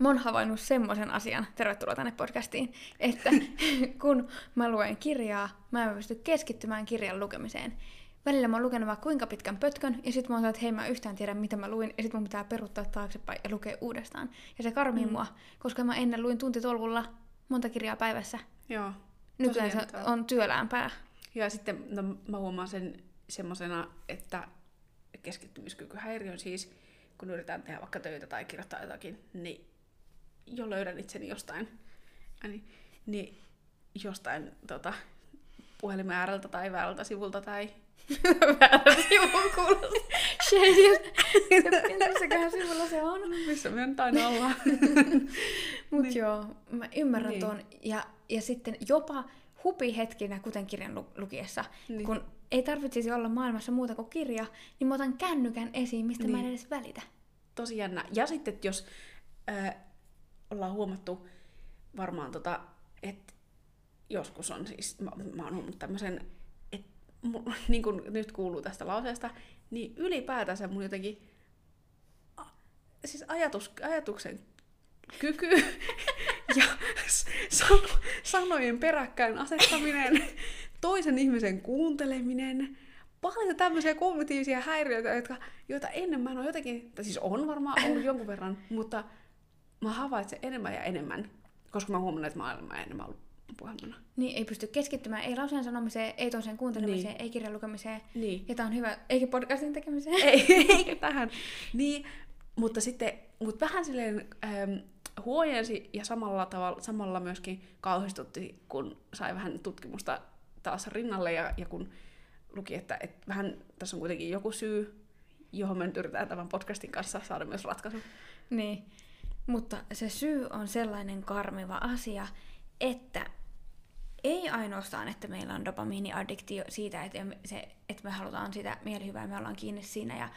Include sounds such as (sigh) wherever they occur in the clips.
Mä oon havainnut semmoisen asian, tervetuloa tänne podcastiin, että (laughs) kun mä luen kirjaa, mä en pysty keskittymään kirjan lukemiseen. Välillä mä oon lukenut vaikka kuinka pitkän pötkön, ja sitten mä oon että hei mä yhtään tiedä mitä mä luin, ja sitten mun pitää peruttaa taaksepäin ja lukea uudestaan. Ja se karmii mm. mua, koska mä ennen luin tuntitolkulla monta kirjaa päivässä. Joo. Nykyään se on työläämpää. Ja sitten no, mä huomaan sen semmosena, että keskittymiskykyhäiriö on siis, kun yritetään tehdä vaikka töitä tai kirjoittaa jotakin, niin jo löydän itseni jostain, niin, niin jostain tota, puhelimen ääreltä tai väärältä sivulta tai (laughs) väärältä sivun kuulostaa. (laughs) Shade. (laughs) Missäköhän sivulla se on? Missä me nyt aina ollaan. Mut niin. joo, mä ymmärrän niin. tuon. Ja, ja sitten jopa hupihetkinä, kuten kirjan lu- lukiessa, niin. kun ei tarvitsisi olla maailmassa muuta kuin kirja, niin mä otan kännykän esiin, mistä niin. mä en edes välitä. Tosi jännä. Ja sitten jos äh, ollaan huomattu varmaan, tota, että joskus on siis, mä, mä oon huomannut tämmöisen, että (laughs) niin kuin nyt kuuluu tästä lauseesta, niin ylipäätänsä mun jotenkin siis ajatus, ajatuksen kyky (laughs) ja sanojen peräkkäin asettaminen, toisen ihmisen kuunteleminen, paljon tämmöisiä kognitiivisia häiriöitä, jotka, joita ennen mä en ole jotenkin, tai siis on varmaan ollut jonkun verran, mutta mä havaitsen enemmän ja enemmän, koska mä huomannut, että mä olen enemmän ollut puhelimena. Niin, ei pysty keskittymään, ei lauseen sanomiseen, ei toisen kuuntelemiseen, niin. ei kirjan lukemiseen. Niin. Ja tää on hyvä, eikä podcastin tekemiseen. Ei, (laughs) eikä tähän. Niin, mutta sitten, mutta vähän silleen ähm, huojensi ja samalla tavalla, samalla myöskin kauhistutti, kun sai vähän tutkimusta taas rinnalle ja, ja kun luki, että, että vähän tässä on kuitenkin joku syy, johon me nyt yritetään tämän podcastin kanssa saada myös ratkaisu. Niin. Mutta se syy on sellainen karmiva asia, että ei ainoastaan, että meillä on dopamiiniaddiktio siitä, että, se, että me halutaan sitä mielihyvää, me ollaan kiinni siinä ja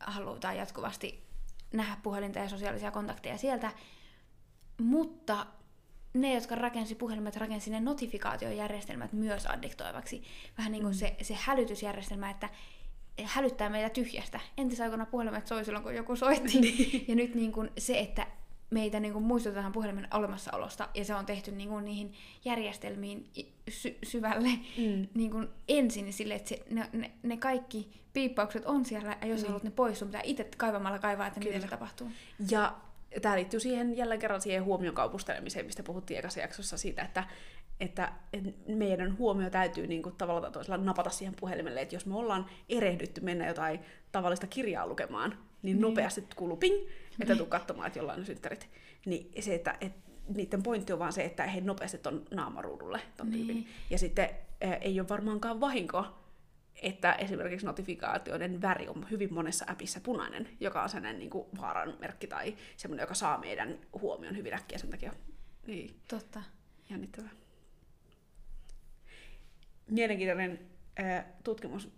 halutaan jatkuvasti nähdä puhelinta ja sosiaalisia kontakteja sieltä, mutta ne, jotka rakensi puhelimet, rakensi ne notifikaatiojärjestelmät myös addiktoivaksi. Vähän niin kuin mm. se, se hälytysjärjestelmä, että hälyttää meitä tyhjästä. Entisaikoina puhelimet soi silloin, kun joku soitti. (laughs) Ja nyt niin kuin se, että meitä niin kuin muistutetaan puhelimen olemassaolosta, ja se on tehty niin kuin niihin järjestelmiin sy- syvälle mm. niin kuin ensin sille, että se, ne, ne, ne kaikki piippaukset on siellä, ja jos mm. haluat ne pois, sun pitää itse kaivamalla kaivaa, että Kyllä. se tapahtuu. Ja tämä liittyy siihen jälleen kerran siihen huomion kaupustelemiseen, mistä puhuttiin ekassa jaksossa siitä, että, että, että meidän huomio täytyy niin kuin tavalla tai toisella napata siihen puhelimelle, että jos me ollaan erehdytty mennä jotain tavallista kirjaa lukemaan, niin, niin. nopeasti kuuluu ping, että niin. tuu katsomaan, että jollain on synttärit. Niin se, että, että niiden pointti on vaan se, että he nopeasti ton naamaruudulle ton niin. tyypin. Ja sitten ää, ei ole varmaankaan vahinko, että esimerkiksi notifikaatioiden väri on hyvin monessa appissa punainen, joka on sellainen niin kuin vaaran merkki tai semmoinen, joka saa meidän huomion hyvin äkkiä sen takia. Niin. Totta. Jännittävää. Mielenkiintoinen ää, tutkimus,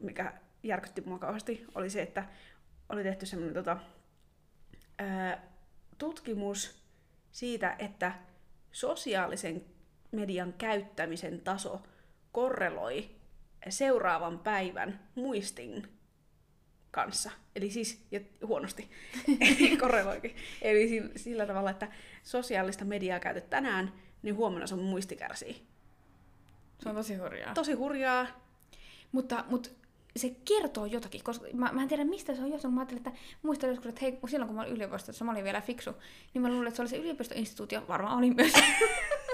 mikä järkytti mua kauheasti, oli se, että oli tehty semmoinen tota, ää, tutkimus siitä, että sosiaalisen median käyttämisen taso korreloi seuraavan päivän muistin kanssa. Eli siis, ja huonosti, (laughs) korreloikin. Eli sillä tavalla, että sosiaalista mediaa käytät tänään, niin huomenna sun muisti kärsii. Se on tosi hurjaa. Tosi hurjaa. Mutta, mutta se kertoo jotakin, koska mä, mä en tiedä mistä se on johtunut. Mä ajattelin, että muistan joskus, että hei, silloin kun mä olin yliopistossa, mä olin vielä fiksu, niin mä luulen, että se oli se yliopistoinstituutio, varmaan oli myös. (laughs)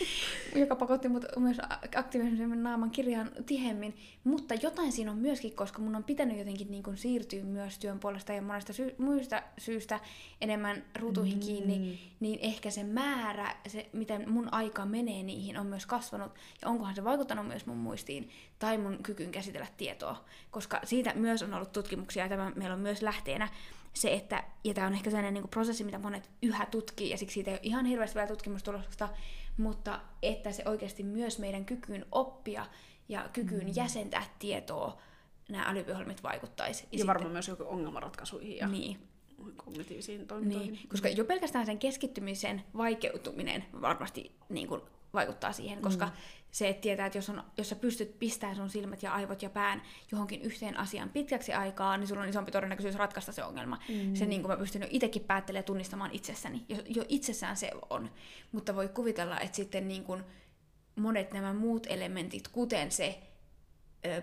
(laughs) joka pakotti mut myös aktiivisemmin naaman kirjaan tihemmin. Mutta jotain siinä on myöskin, koska mun on pitänyt jotenkin niin kuin siirtyä myös työn puolesta ja monesta sy- muista syystä enemmän ruutuihin mm. kiinni, niin ehkä se määrä, se miten mun aika menee niihin, on myös kasvanut. Ja onkohan se vaikuttanut myös mun muistiin tai mun kykyyn käsitellä tietoa. Koska siitä myös on ollut tutkimuksia, ja tämä meillä on myös lähteenä, se, että, ja tämä on ehkä sellainen niin kuin prosessi, mitä monet yhä tutkii, ja siksi siitä ei ole ihan hirveästi vielä tutkimustulosta, mutta että se oikeasti myös meidän kykyyn oppia ja kykyyn mm. jäsentää tietoa nämä älypuhelimet vaikuttaisi. Ja, ja sitten... varmaan myös joku ongelmanratkaisuihin ja niin. kognitiivisiin toimintoihin. Niin, koska jo pelkästään sen keskittymisen vaikeutuminen varmasti niin kuin, vaikuttaa siihen, koska mm. se, että tietää, että jos, on, jos sä pystyt pistämään sun silmät ja aivot ja pään johonkin yhteen asiaan pitkäksi aikaa, niin sulla on isompi todennäköisyys ratkaista se ongelma. Mm. Se niin kuin mä pystyn jo itsekin päättelemään ja tunnistamaan itsessäni. Jo, jo itsessään se on. Mutta voi kuvitella, että sitten niin kuin monet nämä muut elementit, kuten se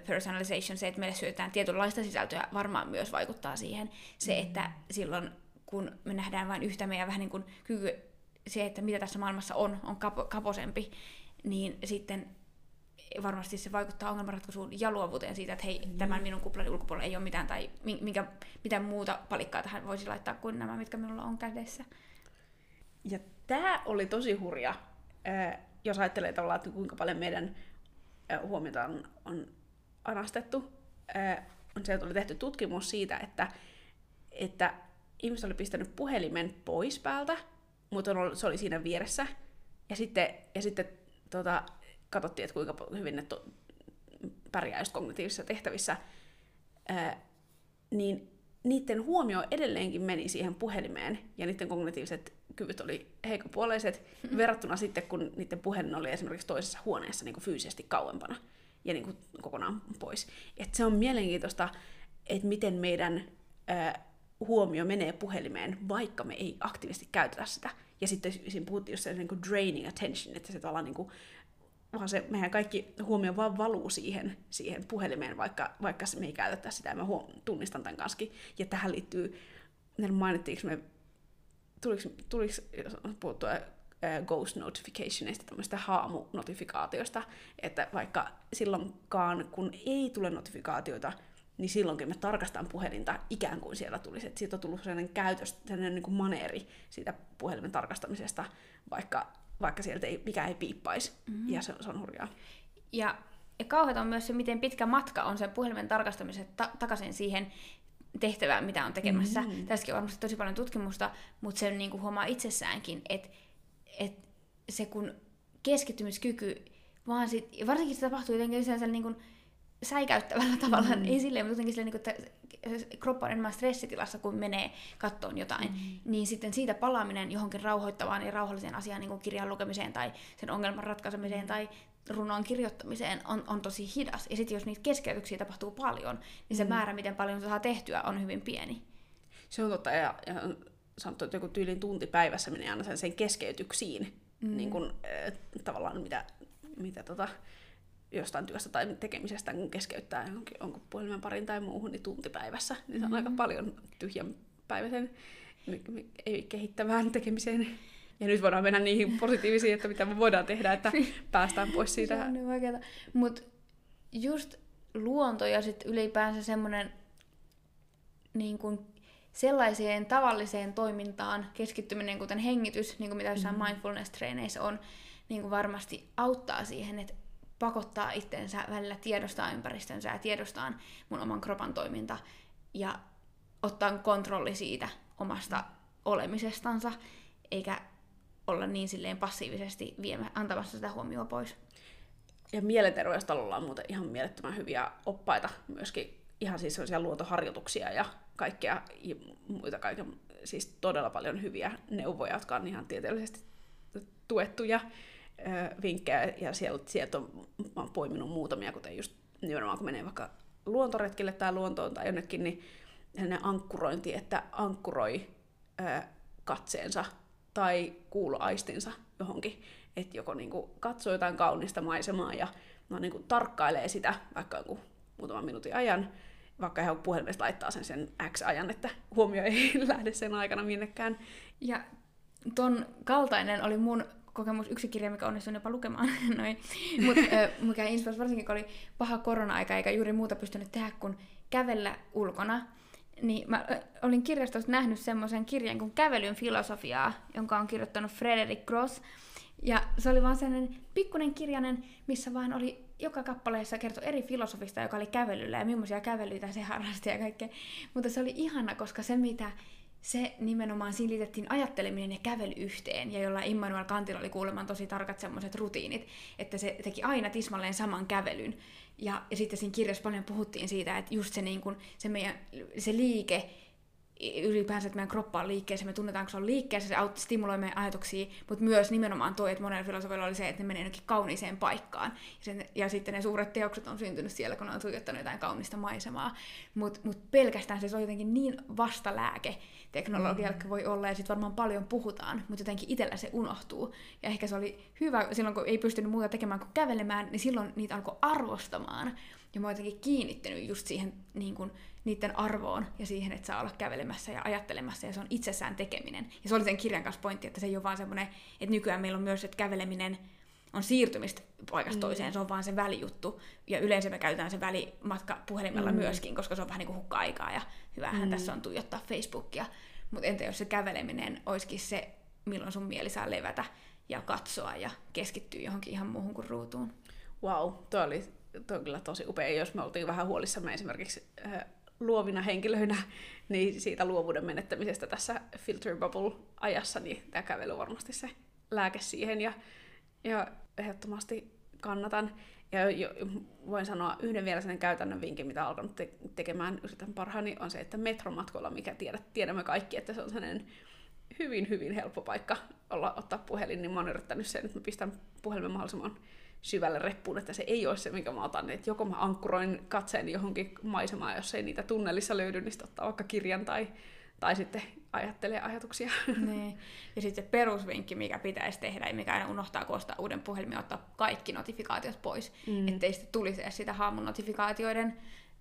personalization, se, että meille syötetään tietynlaista sisältöä, varmaan myös vaikuttaa siihen. Se, mm. että silloin kun me nähdään vain yhtä meidän vähän niin kuin kyky, se, että mitä tässä maailmassa on, on kapo, kaposempi, niin sitten varmasti se vaikuttaa ongelmanratkaisuun ja luovuuteen siitä, että hei, mm. tämän minun kuplani ulkopuolella ei ole mitään, tai minkä, mitään muuta palikkaa tähän voisi laittaa kuin nämä, mitkä minulla on kädessä. Ja tämä oli tosi hurja, jos ajattelee tavallaan, että kuinka paljon meidän huomiota on, on anastettu, on se, että oli tehty tutkimus siitä, että, että ihmiset oli pistänyt puhelimen pois päältä, mutta se oli siinä vieressä. Ja sitten, ja sitten tota, katsottiin, että kuinka hyvin ne to, pärjää just kognitiivisissa tehtävissä. Ää, niin niiden huomio edelleenkin meni siihen puhelimeen, ja niiden kognitiiviset kyvyt oli heikopuoleiset, mm-hmm. verrattuna sitten, kun niiden puhelin oli esimerkiksi toisessa huoneessa niin kuin fyysisesti kauempana ja niin kuin kokonaan pois. Et se on mielenkiintoista, että miten meidän ää, huomio menee puhelimeen, vaikka me ei aktiivisesti käytetä sitä. Ja sitten siinä puhuttiin just niin kuin draining attention, että se tavallaan niin kuin, vaan se meidän kaikki huomio vaan valuu siihen, siihen puhelimeen, vaikka, vaikka me ei käytetä sitä, ja mä huom- tunnistan tämän kanssa. Ja tähän liittyy, mainittiinko me, tuliko, tuliko puhuttua ghost notificationista, tämmöistä haamu-notifikaatiosta, että vaikka silloinkaan, kun ei tule notifikaatioita, niin silloinkin me tarkastan puhelinta ikään kuin siellä tulisi. Että siitä on tullut sellainen käytös, sellainen niin kuin maneeri siitä puhelimen tarkastamisesta, vaikka, vaikka sieltä ei, mikä ei piippaisi. Mm-hmm. Ja se, se on hurjaa. Ja, ja kauheata on myös se, miten pitkä matka on sen puhelimen tarkastamisen ta- takaisin siihen tehtävään, mitä on tekemässä. Mm-hmm. Tässäkin on varmasti tosi paljon tutkimusta, mutta se niin kuin huomaa itsessäänkin, että et se kun keskittymiskyky, vaan sit, varsinkin se tapahtuu jotenkin sellaisella niin kuin, säikäyttävällä tavalla, mm. ei silleen, mutta jotenkin silleen, niin että kroppa on enemmän stressitilassa, kun menee kattoon jotain, mm. niin sitten siitä palaaminen johonkin rauhoittavaan ja rauhalliseen asiaan, niin kuin kirjan lukemiseen tai sen ongelman ratkaisemiseen tai runon kirjoittamiseen on, on tosi hidas. Ja sitten jos niitä keskeytyksiä tapahtuu paljon, niin se mm. määrä, miten paljon saa tehtyä, on hyvin pieni. Se on totta, ja, ja sanottu, että joku tyylin tunti päivässä menee aina sen, sen keskeytyksiin, mm. niin kun, äh, tavallaan mitä, mitä tota, jostain työstä tai tekemisestä, kun keskeyttää jonkin, onko puhelimen parin tai muuhun, niin tuntipäivässä, niin se on mm. aika paljon tyhjän päiväisen ei kehittävään tekemiseen. Ja nyt voidaan mennä niihin positiivisiin, että mitä me voidaan tehdä, että päästään pois siitä. Se on niin vaikeaa. Mutta just luonto ja sitten ylipäänsä semmoinen niin kun sellaiseen tavalliseen toimintaan keskittyminen, kuten hengitys, niin kuin mitä jossain mm. mindfulness-treeneissä on, niin kuin varmasti auttaa siihen, että pakottaa itsensä välillä tiedostaa ympäristönsä ja tiedostaa mun oman kropan toiminta ja ottaa kontrolli siitä omasta olemisestansa, eikä olla niin silleen passiivisesti viemä, antamassa sitä huomioon pois. Ja mielenterveystalolla on muuten ihan mielettömän hyviä oppaita, myöskin ihan siis sellaisia luontoharjoituksia ja kaikkea ja muita kaiken, siis todella paljon hyviä neuvoja, jotka on ihan tieteellisesti tuettuja vinkkejä, ja sieltä, sieltä on, mä oon poiminut muutamia, kuten just nimenomaan kun menee vaikka luontoretkille tai luontoon tai jonnekin, niin ne ankkurointi, että ankkuroi ö, katseensa tai kuuloaistinsa johonkin, että joko niinku katsoo jotain kaunista maisemaa ja no, niinku tarkkailee sitä vaikka joku muutaman minuutin ajan, vaikka ihan puhelimesta laittaa sen sen X-ajan, että huomio ei (laughs) lähde sen aikana minnekään. Ja ton kaltainen oli mun kokemus, yksi kirja, mikä onnistuin jopa lukemaan, (laughs) noin. Mut, mikä inspiroisi varsinkin, kun oli paha korona-aika, eikä juuri muuta pystynyt tehdä kuin kävellä ulkona. Niin mä olin kirjastosta nähnyt semmoisen kirjan kuin Kävelyn filosofiaa, jonka on kirjoittanut Frederick Gross. Ja se oli vaan sellainen pikkunen kirjanen, missä vaan oli joka kappaleessa kertoi eri filosofista, joka oli kävelyllä ja millaisia kävelyitä se harrasti ja kaikkea. Mutta se oli ihana, koska se mitä se nimenomaan siinä liitettiin ajatteleminen ja kävely yhteen, ja jolla Immanuel Kantilla oli kuulemaan tosi tarkat semmoiset rutiinit, että se teki aina tismalleen saman kävelyn. Ja, ja sitten siinä kirjassa paljon puhuttiin siitä, että just se, niin kun, se, meidän, se liike ylipäänsä, että meidän kroppa on liikkeessä, me tunnetaan, kun se on liikkeessä, se auttaa stimuloi meidän ajatuksia, mutta myös nimenomaan toi, että monella filosofilla oli se, että ne menee jonnekin kauniiseen paikkaan. Ja, sen, ja sitten ne suuret teokset on syntynyt siellä, kun ne on tuijottanut jotain kaunista maisemaa. Mutta mut pelkästään se, on jotenkin niin vastalääke teknologialle mm. voi olla, ja sitten varmaan paljon puhutaan, mutta jotenkin itsellä se unohtuu. Ja ehkä se oli hyvä, silloin kun ei pystynyt muuta tekemään kuin kävelemään, niin silloin niitä alkoi arvostamaan. Ja mä oon jotenkin kiinnittynyt just siihen niin kun, niiden arvoon ja siihen, että saa olla kävelemässä ja ajattelemassa, ja se on itsessään tekeminen. Ja se oli sen kirjan kanssa pointti, että se ei ole vaan semmoinen, että nykyään meillä on myös, että käveleminen on siirtymistä paikasta mm. toiseen, se on vaan se välijuttu. Ja yleensä me käytetään se välimatka puhelimella mm. myöskin, koska se on vähän niin kuin hukka-aikaa, ja hyvähän mm. tässä on tuijottaa Facebookia. Mutta entä jos se käveleminen olisikin se, milloin sun mieli saa levätä ja katsoa ja keskittyä johonkin ihan muuhun kuin ruutuun. Wow, tuo oli, tuo oli kyllä tosi upea. Jos me oltiin vähän huolissamme esimerkiksi äh, luovina henkilöinä, niin siitä luovuuden menettämisestä tässä filter bubble-ajassa, niin tämä kävely on varmasti se lääke siihen. Ja, ja ehdottomasti kannatan. Ja jo, voin sanoa yhden vielä sen käytännön vinkin, mitä alkanut te- tekemään, yritän parhaani, on se, että metromatkoilla, mikä tiedät, tiedämme kaikki, että se on sellainen hyvin, hyvin helppo paikka olla, ottaa puhelin, niin mä oon yrittänyt sen, että mä pistän puhelimen mahdollisimman syvälle reppuun, että se ei ole se, minkä mä otan. Että joko mä ankkuroin katseen johonkin maisemaan, jos ei niitä tunnelissa löydy, niin sitten ottaa vaikka kirjan tai, tai sitten ajattelee ajatuksia. (laughs) Niin. Ja sitten se perusvinkki, mikä pitäisi tehdä, ja mikä aina unohtaa, kun ostaa uuden puhelimen, ottaa kaikki notifikaatiot pois. Mm. Ettei sitten tulisi edes sitä haamun notifikaatioiden,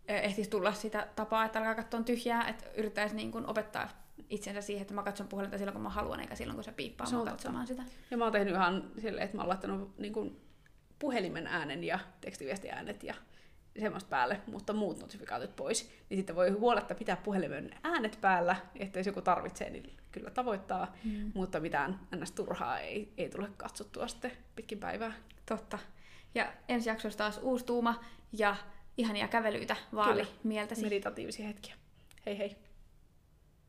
ehtisi tulla sitä tapaa, että alkaa katsoa tyhjää, että yrittäisi niin kuin opettaa itsensä siihen, että mä katson puhelinta silloin, kun mä haluan, eikä silloin, kun se piippaa se katsomaan sitä. Ja mä oon tehnyt ihan silleen, että mä oon laittanut niin kuin puhelimen äänen ja tekstiviestiäänet ja semmoista päälle, mutta muut notifikaatit pois, niin sitten voi huoletta pitää puhelimen äänet päällä, että jos joku tarvitsee, niin kyllä tavoittaa, mm. mutta mitään ns. turhaa ei, ei tule katsottua sitten pitkin päivää. Totta. Ja ensi jaksossa taas uusi tuuma ja ihania kävelyitä vaali mieltäsi. Meditatiivisia hetkiä. Hei hei!